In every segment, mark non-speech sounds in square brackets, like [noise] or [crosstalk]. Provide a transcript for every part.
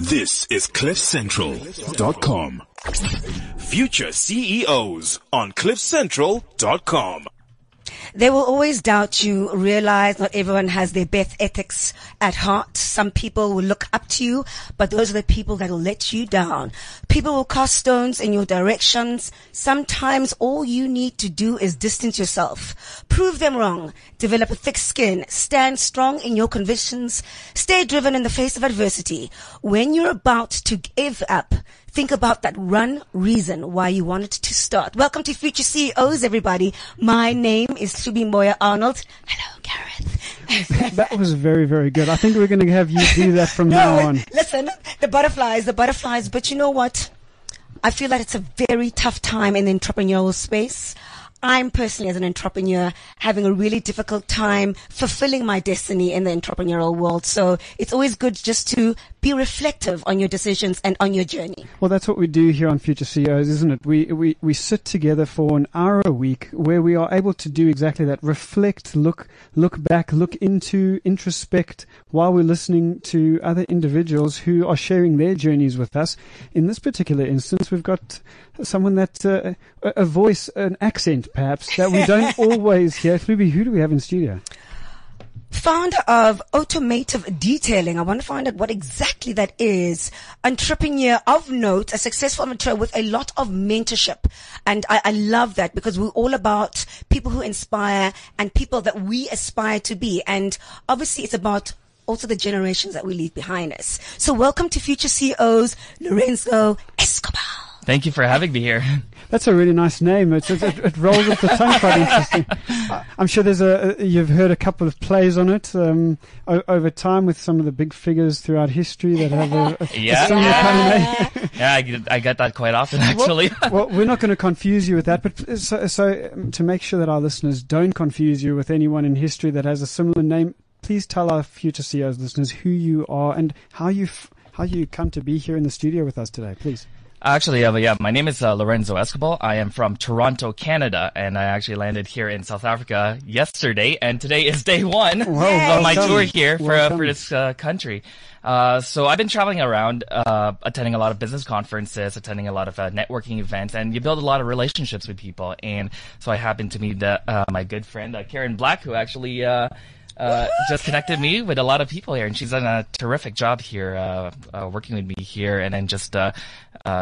This is CliffCentral.com. Future CEOs on CliffCentral.com. They will always doubt you, realize not everyone has their best ethics at heart. Some people will look up to you, but those are the people that will let you down. People will cast stones in your directions. Sometimes all you need to do is distance yourself. Prove them wrong. Develop a thick skin. Stand strong in your convictions. Stay driven in the face of adversity. When you're about to give up, think about that one reason why you wanted to start. Welcome to Future CEOs, everybody. My name is Hlubi Mboya Arnold. Hello, Gareth. [laughs] that was very, very good. I think we're going to have you do that from [laughs] no, now on. Listen, the butterflies, the butterflies, but you know what? I feel that it's a very tough time in the entrepreneurial space. I'm personally, as an entrepreneur, having a really difficult time fulfilling my destiny in the entrepreneurial world. So it's always good just to be reflective on your decisions and on your journey. Well, that's what we do here on Future CEOs, isn't it? We, we, we sit together for an hour a week where we are able to do exactly that. Reflect, look, look back, look into, introspect while we're listening to other individuals who are sharing their journeys with us. In this particular instance, we've got someone that, uh, a voice, an accent perhaps, that we don't [laughs] always hear. Hlubi, who do we have in studio? Founder of automotive detailing. I want to find out what exactly that is. Entrepreneur of note, a successful entrepreneur with a lot of mentorship. And I, I, love that because we're all about people who inspire and people that we aspire to be. And obviously it's about also the generations that we leave behind us. So welcome to Future CEOs, Lorenzo Escobal. Thank you for having me here. [laughs] That's a really nice name. It, it, it rolls off the tongue quite interesting. [laughs] I'm sure there's a, you've heard a couple of plays on it um, over time with some of the big figures throughout history that have a, a, [laughs] yeah. similar yeah. kind of name. yeah, I get, I get that quite often actually. Well, well, we're not going to confuse you with that, but so, so um, to make sure that our listeners don't confuse you with anyone in history that has a similar name, please tell our future CEOs listeners who you are and how you f- how you come to be here in the studio with us today, please. Actually, uh, yeah, my name is uh, Lorenzo Escobal. I am from Toronto, Canada, and I actually landed here in South Africa yesterday, and today is day one well, of my tour here for uh, for this uh, country. Uh, so I've been traveling around, uh, attending a lot of business conferences, attending a lot of networking events, and you build a lot of relationships with people. And so I happened to meet my good friend Karen Black, who actually. Uh, just connected me with a lot of people here, and she's done a terrific job here, uh, uh, working with me here, and then just, uh,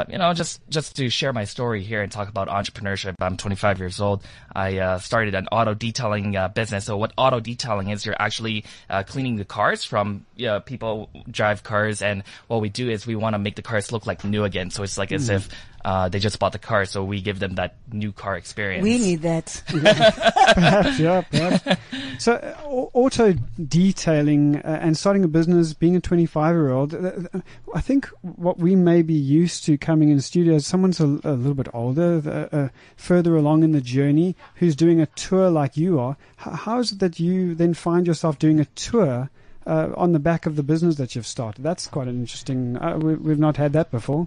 you know, just just to share my story here and talk about entrepreneurship. I'm 25 years old. I uh, started an auto detailing business. So what auto detailing is, you're actually cleaning the cars from people drive cars, and what we do is we want to make the cars look like new again. So it's like mm. as if uh, they just bought the car, so we give them that new car experience. We need that. [laughs] perhaps, yeah, perhaps. So, uh, auto detailing uh, and starting a business, being a 25 year old, uh, I think what we may be used to coming in studios, someone's a, a little bit older, uh, further along in the journey, who's doing a tour like you are. H- how is it that you then find yourself doing a tour? Uh, on the back of the business that you've started, that's quite an interesting. Uh, we, we've not had that before.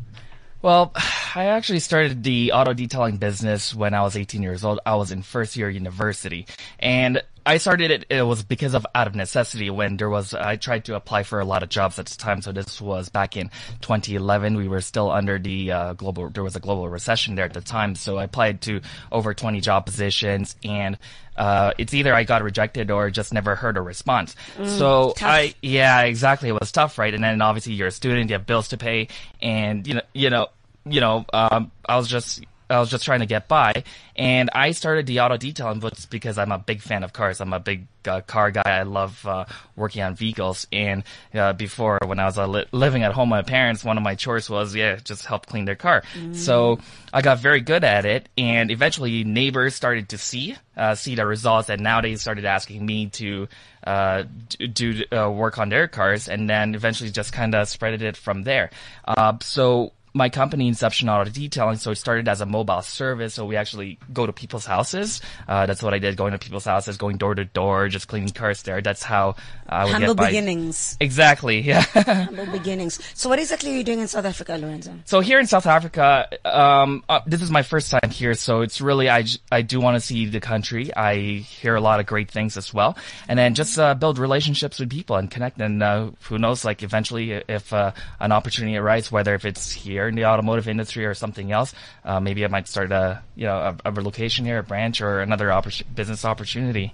Well, [sighs] I actually started the auto detailing business when I was 18 years old. I was in first year university and I started it, it was because of out of necessity when there was, I tried to apply for a lot of jobs at the time. So this was back in 2011. We were still under the uh, global, there was a global recession there at the time. So I applied to over 20 job positions and uh, it's either I got rejected or just never heard a response. Mm, so tough. I, yeah, exactly. It was tough, right? And then obviously you're a student, you have bills to pay, and you know, you know, you know, um, I was just, I was just trying to get by, and I started the auto detailing books because I'm a big fan of cars. I'm a big uh, car guy. I love uh, working on vehicles. And uh, before, when I was li- living at home with my parents, one of my chores was yeah, just help clean their car. Mm. So I got very good at it, and eventually neighbors started to see uh, see the results, and now they started asking me to uh, do uh, work on their cars, and then eventually just kind of spread it from there. so my company Inception Auto Detailing, so it started as a mobile service. So we actually go to people's houses. Uh, that's what I did, going to people's houses, going door to door, just cleaning cars there. That's how I would Humble get by. beginnings. Exactly. [laughs] Yeah. Humble beginnings. So what exactly are you doing in South Africa, Lorenzo? So here in South Africa, um, uh, this is my first time here, so it's really I I do want to see the country. I hear a lot of great things as well, and then just uh, build relationships with people and connect. And uh, who knows, like eventually, if uh, an opportunity arises, whether if it's here in the automotive industry or something else, uh, maybe I might start a you know a, a location here, a branch, or another oppor- business opportunity.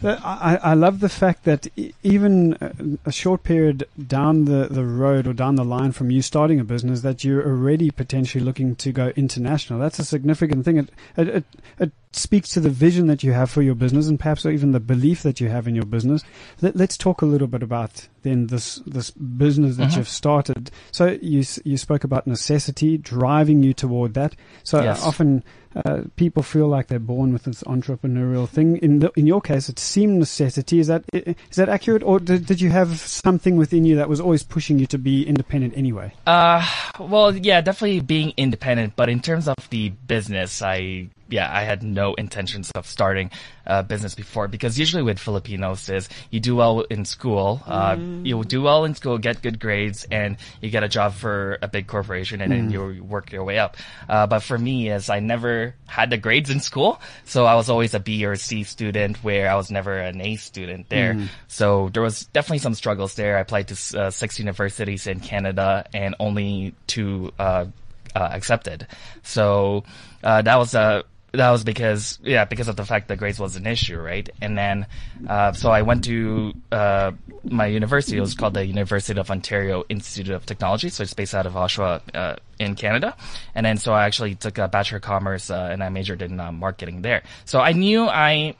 But I, I love the fact that even uh, a short period down the, the road or down the line from you starting a business, that you're already potentially looking to go international. That's a significant thing. It, it, it, it speaks to the vision that you have for your business and perhaps even the belief that you have in your business. Let, let's talk a little bit about then this this business that you've started. So you you spoke about necessity driving you toward that. So Yes. often uh, people feel like they're born with this entrepreneurial thing. In the, in your case, it seemed necessity. Is that is that accurate, or did, did you have something within you that was always pushing you to be independent anyway? Uh, well, yeah, definitely being independent, but in terms of the business, I yeah, I had no intentions of starting a business before because usually with Filipinos is you do well in school, uh, you do well in school, get good grades, and you get a job for a big corporation, and then you work your way up. Uh, but for me, is I never had the grades in school, so I was always a B or C student, where I was never an A student there. So there was definitely some struggles there. I applied to uh, six universities in Canada, and only two uh, uh, accepted. So uh, that was a that was because yeah because of the fact that grades was an issue right? And then uh, so I went to uh, my university. It was called the University of Ontario Institute of Technology. So it's based out of Oshawa uh, in Canada. And then so I actually took a bachelor of commerce uh, and I majored in uh, marketing there. So I knew I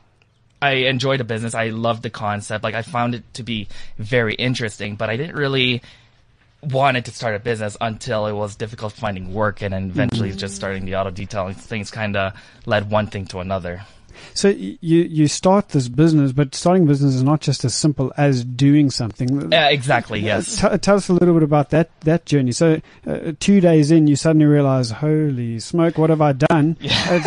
I enjoyed the business. I loved the concept. Like I found it to be very interesting, but I didn't really wanted to start a business until it was difficult finding work and then eventually just starting the auto detailing things kind of led one thing to another. So you you start this business, but starting business is not just as simple as doing something. Yeah, exactly. Yes. T- tell us a little bit about that that journey. So, uh, two days in, you suddenly realize, "Holy smoke, what have I done?" [laughs] Uh,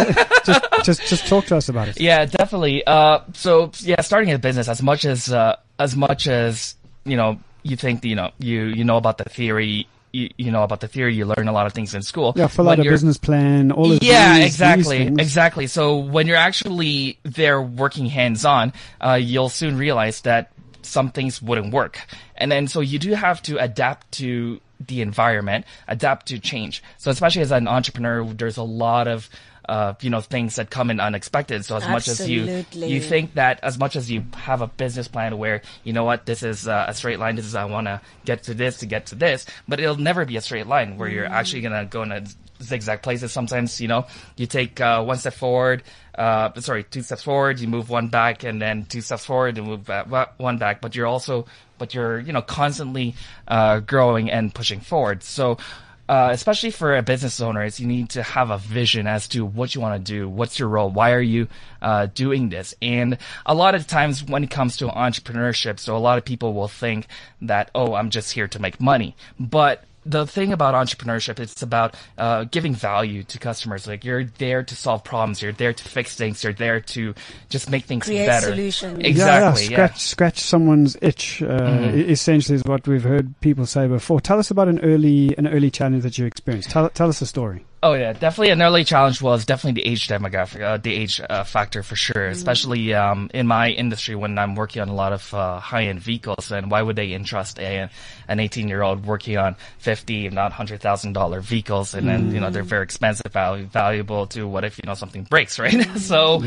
just, just, just talk to us about it. Yeah, definitely. Uh, so yeah, starting a business as much as uh, as much as you know, you think you know you you know about the theory. You, you know about the theory. You learn a lot of things in school. Yeah, fill out a business plan. All of yeah, these- these exactly, things. exactly. So when you're actually there working hands on, uh, you'll soon realize that some things wouldn't work, and then so you do have to adapt to the environment, adapt to change. So especially as an entrepreneur, there's a lot of uh, you know things that come in unexpected. So as much as you you think that as much as you have a business plan where you know what this is uh, a straight line, this is I want to get to this to get to this, but it'll never be a straight line where you're actually gonna go in a zigzag places. Sometimes you know you take uh, one step forward, uh, sorry, two steps forward, you move one back, and then two steps forward and move back, one back. But you're also but you're you know constantly uh, growing and pushing forward. So uh, especially for a business owner, is you need to have a vision as to what you want to do. What's your role? Why are you uh, doing this? And a lot of times when it comes to entrepreneurship, so a lot of people will think that, oh, I'm just here to make money. But the thing about entrepreneurship, it's about uh, giving value to customers. Like you're there to solve problems, you're there to fix things, you're there to just make things Create better. solutions. Exactly. yeah, Yeah. Mm-hmm. scratch scratch someone's itch. Uh, e- Essentially, is what we've heard people say before. Tell us about an early an early challenge that you experienced. Tell tell us a story. Oh yeah, definitely an early challenge was definitely the age demographic, uh, the age uh, factor for sure. Especially um, in my industry when I'm working on a lot of uh, high-end vehicles, and why would they entrust a an 18-year-old working on 50, if not hundred thousand dollar vehicles, and then you know they're very expensive, value, valuable to what if you know something breaks, [laughs] right? so.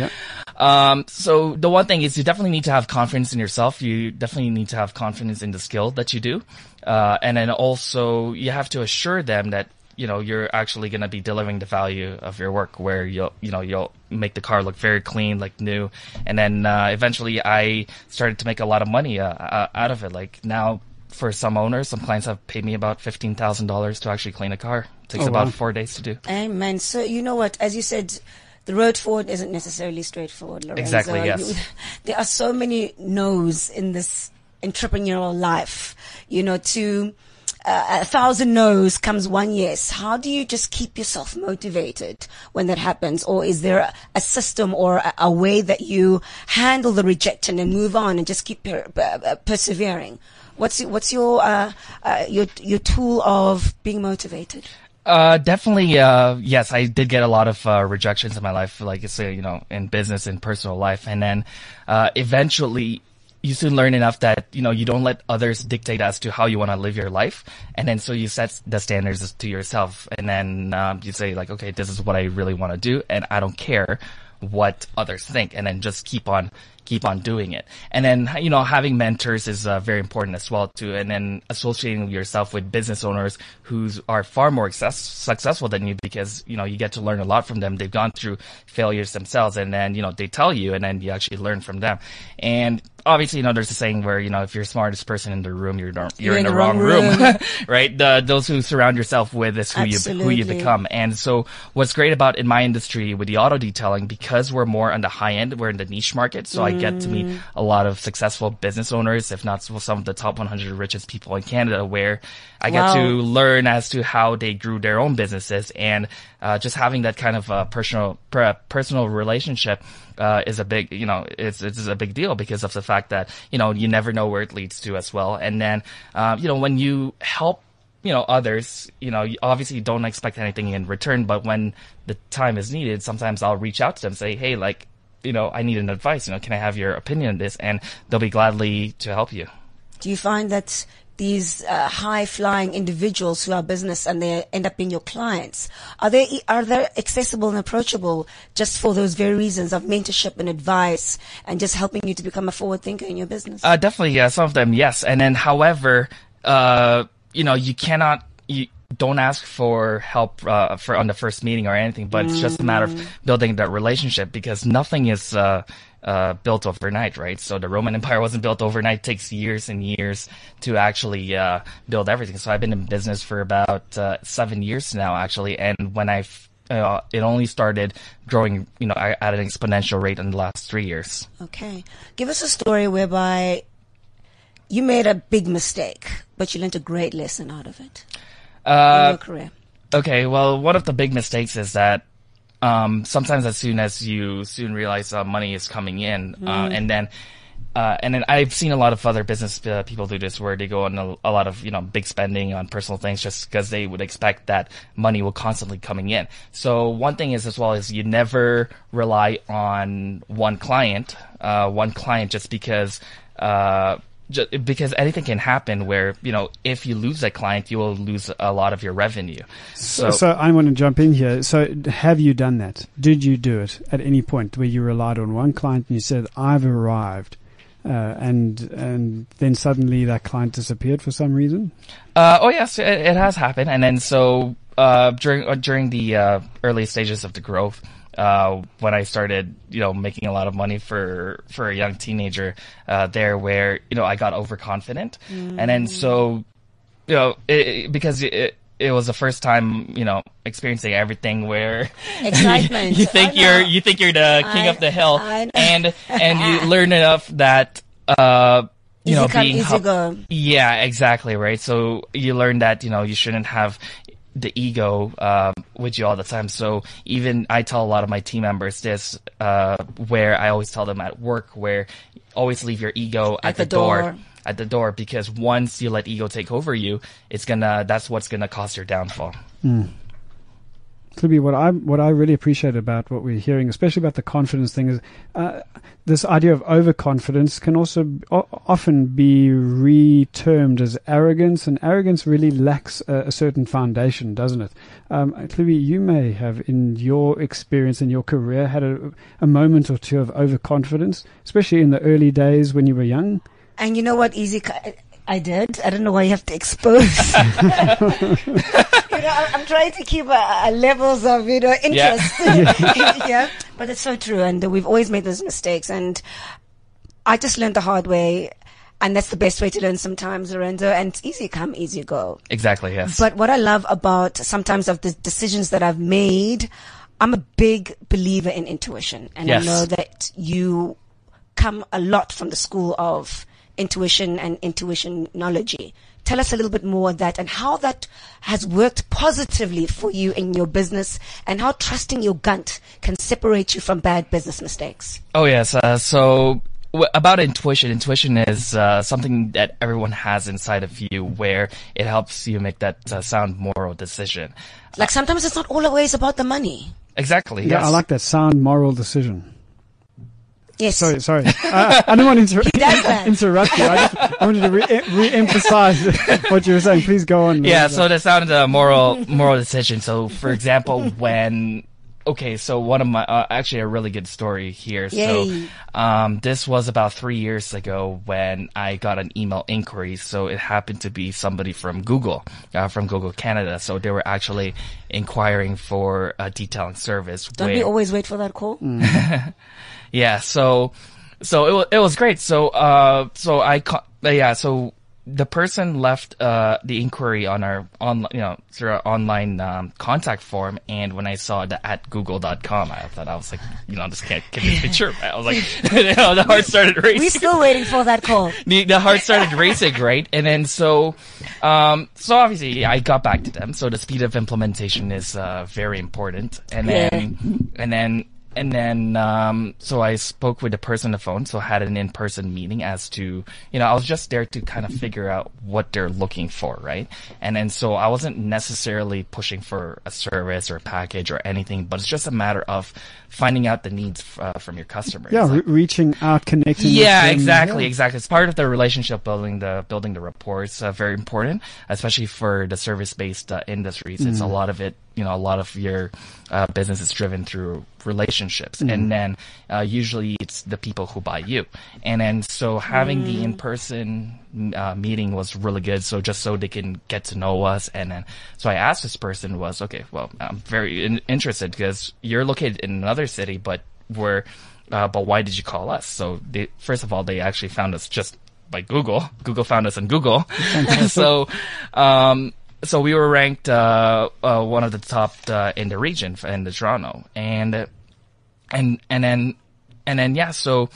Um, so the one thing is you definitely need to have confidence in yourself. You definitely need to have confidence in the skill that you do. Uh, and then also you have to assure them that, you know, you're actually going to be delivering the value of your work where you'll, you know, you'll make the car look very clean, like new. And then, uh, eventually I started to make a lot of money, uh, uh, out of it. Like now for some owners, some clients have paid me about $15,000 to actually clean a car. It takes Oh, about wow. four days to do. Amen. So you know what? As you said, the road forward isn't necessarily straightforward, Lorenzo. Exactly, yes. You- [laughs] there are so many no's in this entrepreneurial life. You know, to a thousand no's comes one yes. How do you just keep yourself motivated when that happens? Or is there a, a system or a, a, way that you handle the rejection and move on and just keep per, per, persevering? What's what's your uh, uh, your your tool of being motivated? Uh, definitely, uh, yes, I did get a lot of, uh, rejections in my life, like it's, you know, in business and personal life. And then, uh, eventually you soon learn enough that, you know, you don't let others dictate as to how you want to live your life. And then so you set the standards to yourself. And then, um, you say like, okay, this is what I really want to do. And I don't care what others think. And then just keep on keep on doing it. And then, you know, having mentors is uh, very important as well too. And then associating yourself with business owners who are far more success, successful than you because, you know, you get to learn a lot from them. They've gone through failures themselves and then, you know, they tell you and then you actually learn from them. And obviously, you know, there's a saying where, you know, if you're the smartest person in the room, you're, you're, you're in, in, the, wrong, room, room. [laughs] right? The, those who surround yourself with is who Absolutely. you, who you become. And so what's great about in my industry with the auto detailing, because we're more on the high end, we're in the niche market. So mm. I get to meet mm. a lot of successful business owners, if not some of the top 100 richest people in Canada, where I wow. get to learn as to how they grew their own businesses and uh, just having that kind of uh, personal per, personal relationship uh, is a big you know it's it's a big deal because of the fact that you know you never know where it leads to as well. And then uh, you know when you help you know others you know obviously you don't expect anything in return but when the time is needed sometimes i'll reach out to them say hey like you know i need an advice you know can i have your opinion on this? And they'll be gladly to help you. Do you find that these uh, high flying individuals who are business and they end up being your clients are they are they accessible and approachable just for those very reasons of mentorship and advice and just helping you to become a forward thinker in your business? Uh, definitely yeah some of them yes. And then however uh, you know you cannot you don't ask for help uh, for on the first meeting or anything but mm. it's just a matter of mm. building that relationship because nothing is uh, uh, built overnight, right? So the Roman Empire wasn't built overnight. It takes years and years to actually uh, build everything. So I've been in business for about uh, seven years now, actually. And when I uh, it only started growing, you know, at an exponential rate in the last three years. Okay, give us a story whereby you made a big mistake, but you learned a great lesson out of it uh, in your career. Okay, well, one of the big mistakes is that um, sometimes as soon as you soon realize uh, money is coming in, mm. uh, and then uh, and then I've seen a lot of other business uh, people do this where they go on a, a, lot of you know big spending on personal things just because they would expect that money will constantly coming in. So one thing is as well is you never rely on one client, uh, one client just because uh, just because anything can happen where you know if you lose a client you will lose a lot of your revenue. So, so, i want to jump in here. So have you done that? Did you do it at any point where you relied on one client and you said i've arrived uh, and and then suddenly that client disappeared for some reason? Uh, oh yes it, it, has happened. And then so uh, during uh, during the uh, early stages of the growth uh, when I started, you know, making a lot of money for for a young teenager uh, there, where you know I got overconfident, mm. and then so, you know, it, because it, it was the first time, you know, experiencing everything where [laughs] excitement. you, think you're you think you're the king I, of the hill, and and you [laughs] learn enough that. Uh, you easy know, being go. yeah, exactly, right. So you learn that you know you shouldn't have the ego uh, with you all the time. So even I tell a lot of my team members this, uh, where I always tell them at work, where always leave your ego at, at the, the door. door. At the door, because once you let ego take over you, it's gonna. That's what's gonna cause your downfall. Mm. Hlubi, what I what I really appreciate about what we're hearing, especially about the confidence thing, is uh, this idea of overconfidence can also o- often be re-termed as arrogance, and arrogance really lacks a, a certain foundation, doesn't it? Um, you may have, in your experience in your career, had a, a moment or two of overconfidence, especially in the early days when you were young. And you know what, Easy, I did. I don't know why you have to expose. [laughs] [laughs] you know, I'm trying to keep uh, levels of you know interest. [laughs] Yeah. yeah, but it's so true, and we've always made those mistakes, and I just learned the hard way. And that's the best way to learn sometimes, Lorenzo. And it's easy come, easy go. Exactly, yes. But what I love about sometimes of the decisions that I've made, I'm a big believer in intuition. And yes. I know that you come a lot from the school of intuition and intuition knowledge Tell us a little bit more of that and how that has worked positively for you in your business and how trusting your gut can separate you from bad business mistakes. Oh yes. Uh, so about intuition, intuition is uh, something that everyone has inside of you, where it helps you make that uh, sound moral decision. Like sometimes it's not always about the money. Exactly. Yeah, yes. I like that sound moral decision. Yes. Sorry, sorry. I, I didn't want to inter- [laughs] [laughs] interrupt you. I, just, I wanted to re- re-emphasize [laughs] what you were saying. Please go on. Yeah, so that sounded a moral moral decision. So, for example, when okay, so one of my uh, actually a really good story here. Yay. So, um, this was about three years ago when I got an email inquiry. So it happened to be somebody from Google, uh, from Google Canada. So they were actually inquiring for a detailing service. Don't where, we always wait for that call? Yeah, so so it was it was great. So uh so I ca- uh, yeah, so the person left uh the inquiry on our on you know through our online um, contact form and when I saw the at google.com I thought I was like you know this can't, can't be [laughs] true right? I was like [laughs] you know, the heart started racing We're still waiting for that call. [laughs] the, the heart started racing, right? And then so, um, so obviously I got back to them. So the speed of implementation is uh, very important. And then, and then, and then, um, so I spoke with the person on the phone. So I had an in-person meeting as to, you know, I was just there to kind of figure out what they're looking for, right? And then so I wasn't necessarily pushing for a service or a package or anything, but it's just a matter of finding out the needs uh, from your customers. Yeah, Like- re- reaching out, connecting. yeah, exactly, Yeah. exactly. It's part of the relationship building, the building the rapport. It's uh, very important, especially for the service-based uh, industries. It's a Mm. lot of it, you know, a lot of your uh, business is driven through relationships, Mm. and then uh, usually it's the people who buy you. And then so having the in-person uh, meeting was really good. So just so they can get to know us, and then so I asked this person was okay. Well, I'm very in- interested because you're located in another city, but we're uh, but why did you call us? So they, first of all, they actually found us just by Google. Google found us on Google. [laughs] [laughs] so, um, so we were ranked uh, uh, one of the top uh, in the region in the Toronto, and and and then and then yeah. So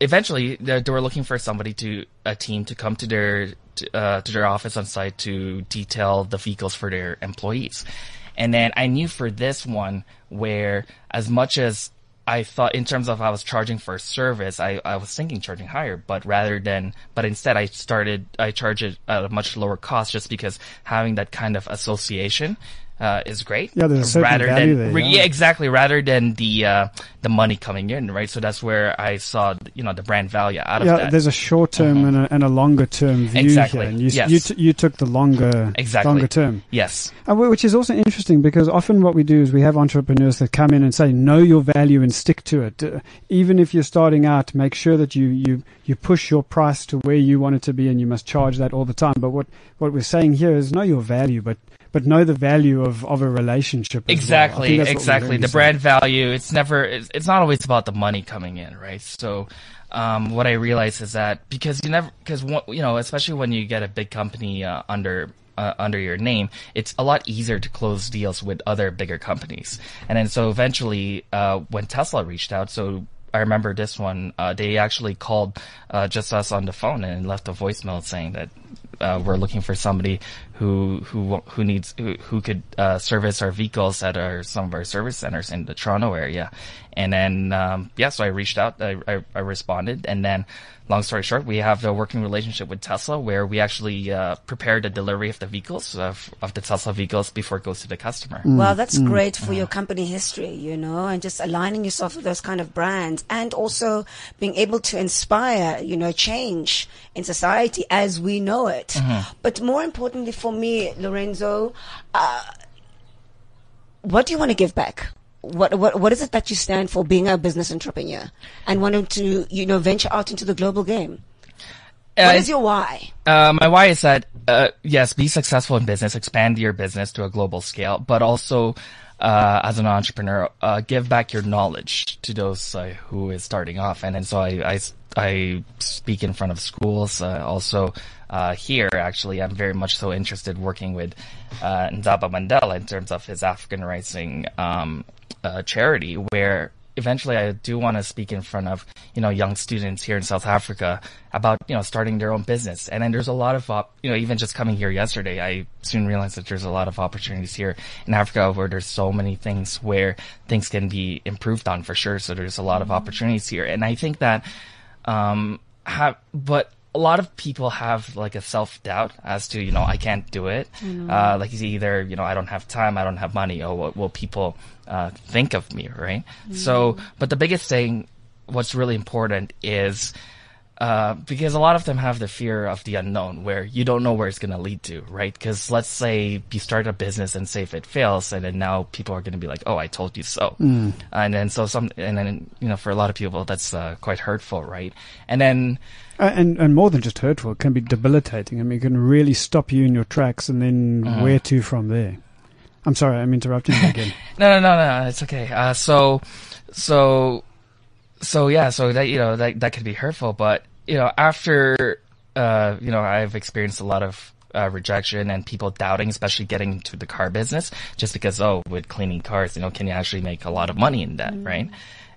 eventually, they, they were looking for somebody to a team to come to their to, uh, to their office on site to detail the vehicles for their employees. And then I knew for this one where as much as I thought in terms of I was charging for a service, I, I was thinking charging higher, but rather than, but instead I started, I charge it at a much lower cost just because having that kind of association, uh, is great. Yeah, there's a certain rather value than, there, yeah. yeah, exactly. Rather than the, uh, the money coming in, right? So that's where I saw, you know, the brand value out of Yeah, that. Mm-hmm. there's a short term and, a, and a longer term view Exactly, here, and you, yes. you, t- you took the longer Exactly. longer term. yes. Which is also interesting because often what we do is we have entrepreneurs that come in and say, know your value and stick to it. Uh, even if you're starting out, make sure that you, you, you push your price to where you want it to be and you must charge that all the time. But what, what we're saying here is know your value, but, but know the value of, of a relationship. as well. Exactly, think that's what we're exactly. The saying. brand value, it's never, it's, it's not always about the money coming in, right? So, um, what I realize is that because you never, because you know, especially when you get a big company uh, under uh, under your name, it's a lot easier to close deals with other bigger companies. And then so eventually, uh, when Tesla reached out, so I remember this one, uh, they actually called uh, just us on the phone and left a voicemail saying that uh, we're looking for somebody who who who needs who, who could uh, service our vehicles at our some of our service centers in the Toronto area, and then um, yeah, so I reached out, I, I, I responded, and then long story short, we have a working relationship with Tesla where we actually uh, prepare the delivery of the vehicles of, of the Tesla vehicles before it goes to the customer. Well, that's great for your company history, you know, and just aligning yourself with those kind of brands and also being able to inspire, you know, change in society as we know it. But more importantly for me, Lorenzo, uh, what do you want to give back? What, what, what is it that you stand for being a business entrepreneur and wanting to, you know, venture out into the global game? What Uh, is your why? Uh, my why is that, uh, yes, be successful in business, expand your business to a global scale, but also, uh, as an entrepreneur, uh, give back your knowledge to those uh, who is starting off. And then so I, I, I speak in front of schools, uh, also, uh, here actually, I'm very much so interested working with, uh, Ndaba Mandela in terms of his African Rising, um, uh, charity where eventually I do want to speak in front of, you know, young students here in South Africa about, you know, starting their own business. And then there's a lot of, op- you know, even just coming here yesterday, I soon realized that there's a lot of opportunities here in Africa where there's so many things where things can be improved on for sure. So there's a lot of opportunities here. And I think that, um, have, but a lot of people have like a self doubt as to you know I can't do it. Uh, like it's either you know I don't have time, I don't have money, or what will people uh, think of me, right? So, but the biggest thing, what's really important is. Uh, because a lot of them have the fear of the unknown where you don't know where it's going to lead to, right? Because let's say you start a business and say if it fails and then now people are going to be like, oh, I told you so. And then so some, and then, you know, for a lot of people, that's uh, quite hurtful, right? And then, and and more than just hurtful, it can be debilitating. I mean, it can really stop you in your tracks, and then Uh-huh. where to from there. I'm sorry, I'm interrupting you again. [laughs] No, no, no, no. It's okay. Uh, so, so, so yeah. So that you know that that could be hurtful, but you know after uh you know I've experienced a lot of uh, rejection and people doubting, especially getting into the car business, just because oh with cleaning cars, you know, can you actually make a lot of money in that, right?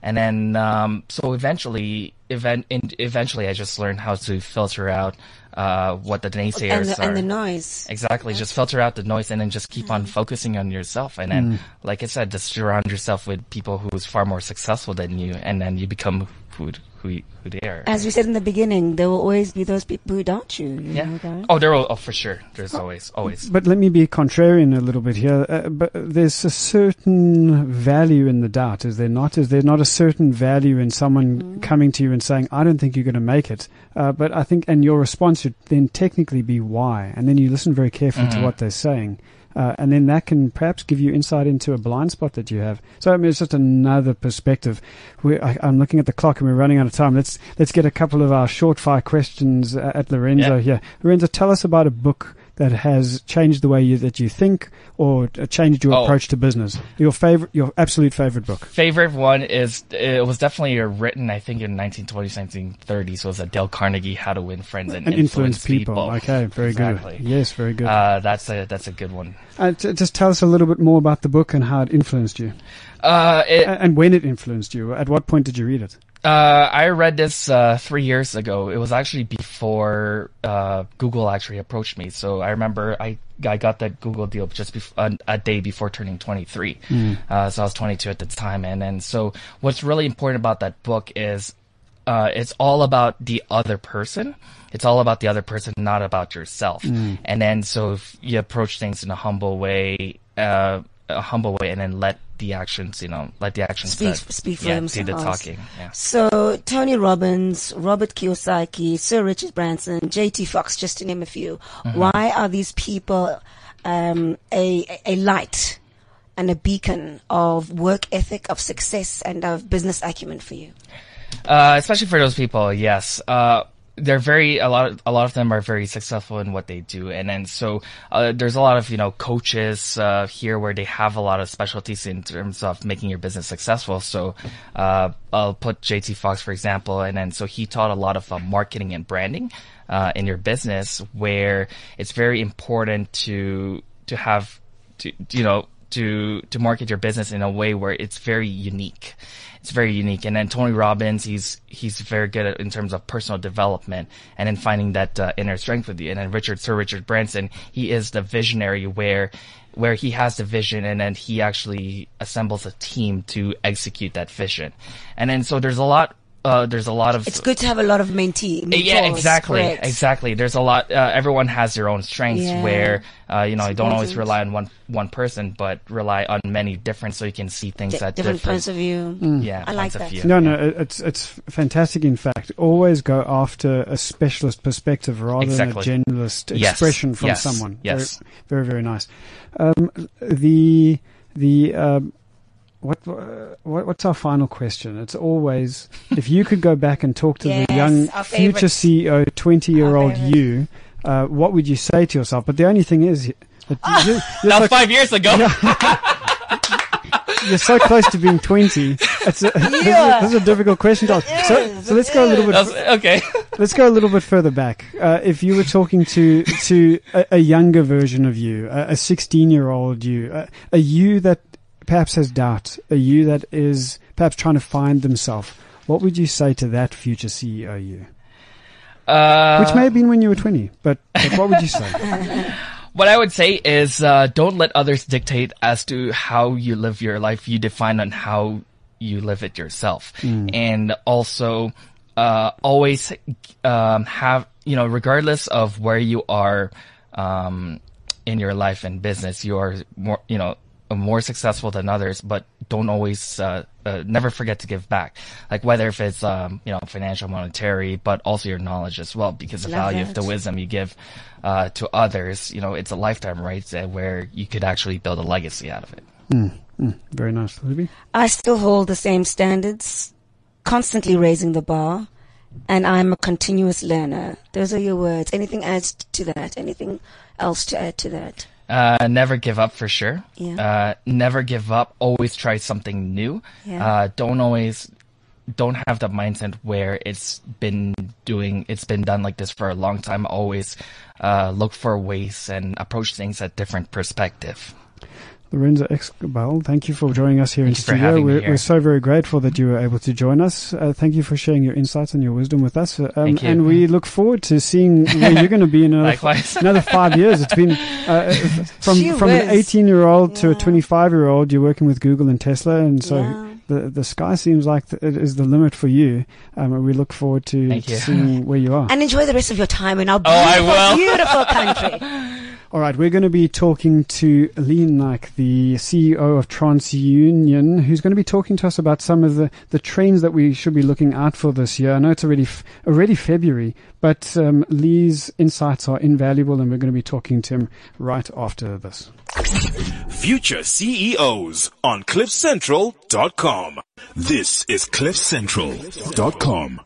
And then um, so eventually, event in, eventually, I just learned how to filter out uh, what the naysayers and the, are. and the noise. Exactly. Just filter out the noise and then just keep on focusing on yourself. And then, like I said, just surround yourself with people who's far more successful than you, and then you become who who who they are. As we said in the beginning, there will always be those people who doubt you. you yeah. know that? Oh, there will. Oh, for sure. There's always always. But let me be contrarian a little bit here. Uh, but there's a certain value in the doubt, is there not? Is there not a certain value in someone coming to you and saying, "I don't think you're going to make it"? Uh, but I think, and your response should then technically be why, and then you listen very carefully to what they're saying. Uh, and then that can perhaps give you insight into a blind spot that you have. So I mean, it's just another perspective. we I, I'm looking at the clock and we're running out of time. Let's let's get a couple of our short fire questions uh, at Lorenzo Yeah. here. Lorenzo, tell us about a book that has changed the way you, that you think or changed your Oh. approach to business. Your favorite, your absolute favorite book. Favorite one is it was definitely written I think in 1920s, 1930s. So it was a Dale Carnegie How to Win Friends and, And influence Influence people. People. Okay, very Exactly. good. Yes, very good. Uh, that's a that's a good one. Uh, t- just tell us a little bit more about the book and how it influenced you, Uh, it, and when it influenced you. At what point did you read it? Uh, I read this uh, three years ago. It was actually before uh, Google actually approached me. So I remember I I got that Google deal just bef- a, a day before turning 23. Uh, so I was 22 at the time, and then so what's really important about that book is uh, it's all about the other person. It's all about the other person, not about yourself. And then so if you approach things in a humble way, uh, a humble way, and then let the actions, you know, let the actions Speak- that- speak for yeah, do the themselves. talking. Yeah. So Tony Robbins, Robert Kiyosaki, Sir Richard Branson, J.T. Foxx, just to name a few. Mm-hmm. Why are these people um, a a light and a beacon of work ethic, of success, and of business acumen for you? Uh, especially for those people, yes. Uh, they're very a lot. Of, a lot of them are very successful in what they do, and then so uh, there's a lot of you know coaches uh, here where they have a lot of specialties in terms of making your business successful. So uh, I'll put JT Foxx for example, and then so he taught a lot of uh, marketing and branding uh, in your business, where it's very important to to have to you know to to market your business in a way where it's very unique. It's very unique. And then Tony Robbins, he's he's very good at, in terms of personal development and then finding that uh, inner strength with you. And then Richard Sir Richard Branson, he is the visionary where where he has the vision and then he actually assembles a team to execute that vision. And then so there's a lot uh, there's a lot of It's good to have a lot of mentee. yeah, exactly, correct. exactly. There's a lot. Uh, everyone has their own strengths. Yeah. Where uh, you know, you don't always rely on one one person, but rely on many different, so you can see things Di- at different different, points of view. yeah, I like that. view. No, no, it's it's fantastic. In fact, always go after a specialist perspective rather Exactly. than a generalist Yes, expression from yes, someone. yes. very, very, very nice. Um, the the um, what, what what's our final question? It's always if you could go back and talk to Yes, the young future. CEO, twenty year old you, uh, what would you say to yourself? But the only thing is. That you, you're, That so, was five years ago. [laughs] you're so close to being 20. It's a, [laughs] this, is a, this is a difficult question to ask. So, is, so let's go a little bit was- okay. [laughs] Let's go a little bit further back. Uh, if you were talking to to a, a younger version of you, a 16 year old you, a, a you that perhaps has doubt, a you that is perhaps trying to find themselves, what would you say to that future CEO you? Uh, Which may have been when you were 20, but, but what would you say? [laughs] What I would say is, uh, don't let others dictate as to how you live your life. You define on how you live it yourself. And also, uh, always, um, have, you know, regardless of where you are, um, in your life and business, you are more, you know, more successful than others, but don't always, uh, uh, never forget to give back. Like whether if it's, um, you know, financial, monetary, but also your knowledge as well, because the Love value of the wisdom you give, uh, to others, you know, it's a lifetime, right? uh, Where you could actually build a legacy out of it. Very nice, Hlubi. I still hold the same standards, constantly raising the bar, and I'm a continuous learner. Those are your words. Anything adds to that? Anything else to add to that? Uh, never give up for sure. Yeah. Uh, never give up. Always try something new. Yeah. Uh, don't always, don't have the mindset where it's been doing, it's been done like this for a long time. Always, uh, look for ways and approach things at different perspective. Lorenzo Escobal, thank you for joining us here in Thank you for studio. having me we're, here. we're so very grateful that you were able to join us. Uh, thank you for sharing your insights and your wisdom with us. Uh, Um, Thank you. And we look forward to seeing where you're going to be in another, Likewise. [laughs] another five years. It's been uh, from Gee from an 18 year old to a 25 year old. You're working with Google and Tesla, and so Yeah. the the sky seems like th- it is the limit for you. Um, and we look forward to, to seeing where you are. And enjoy the rest of your time in our Oh, beautiful, will. beautiful [laughs] country. All right, we're going to be talking to Lee Naik, the CEO of TransUnion, who's going to be talking to us about some of the, the trends that we should be looking out for this year. I know it's already already February, but um, Lee's insights are invaluable, and we're going to be talking to him right after this. Future CEOs on CliffCentral.com. This is CliffCentral.com.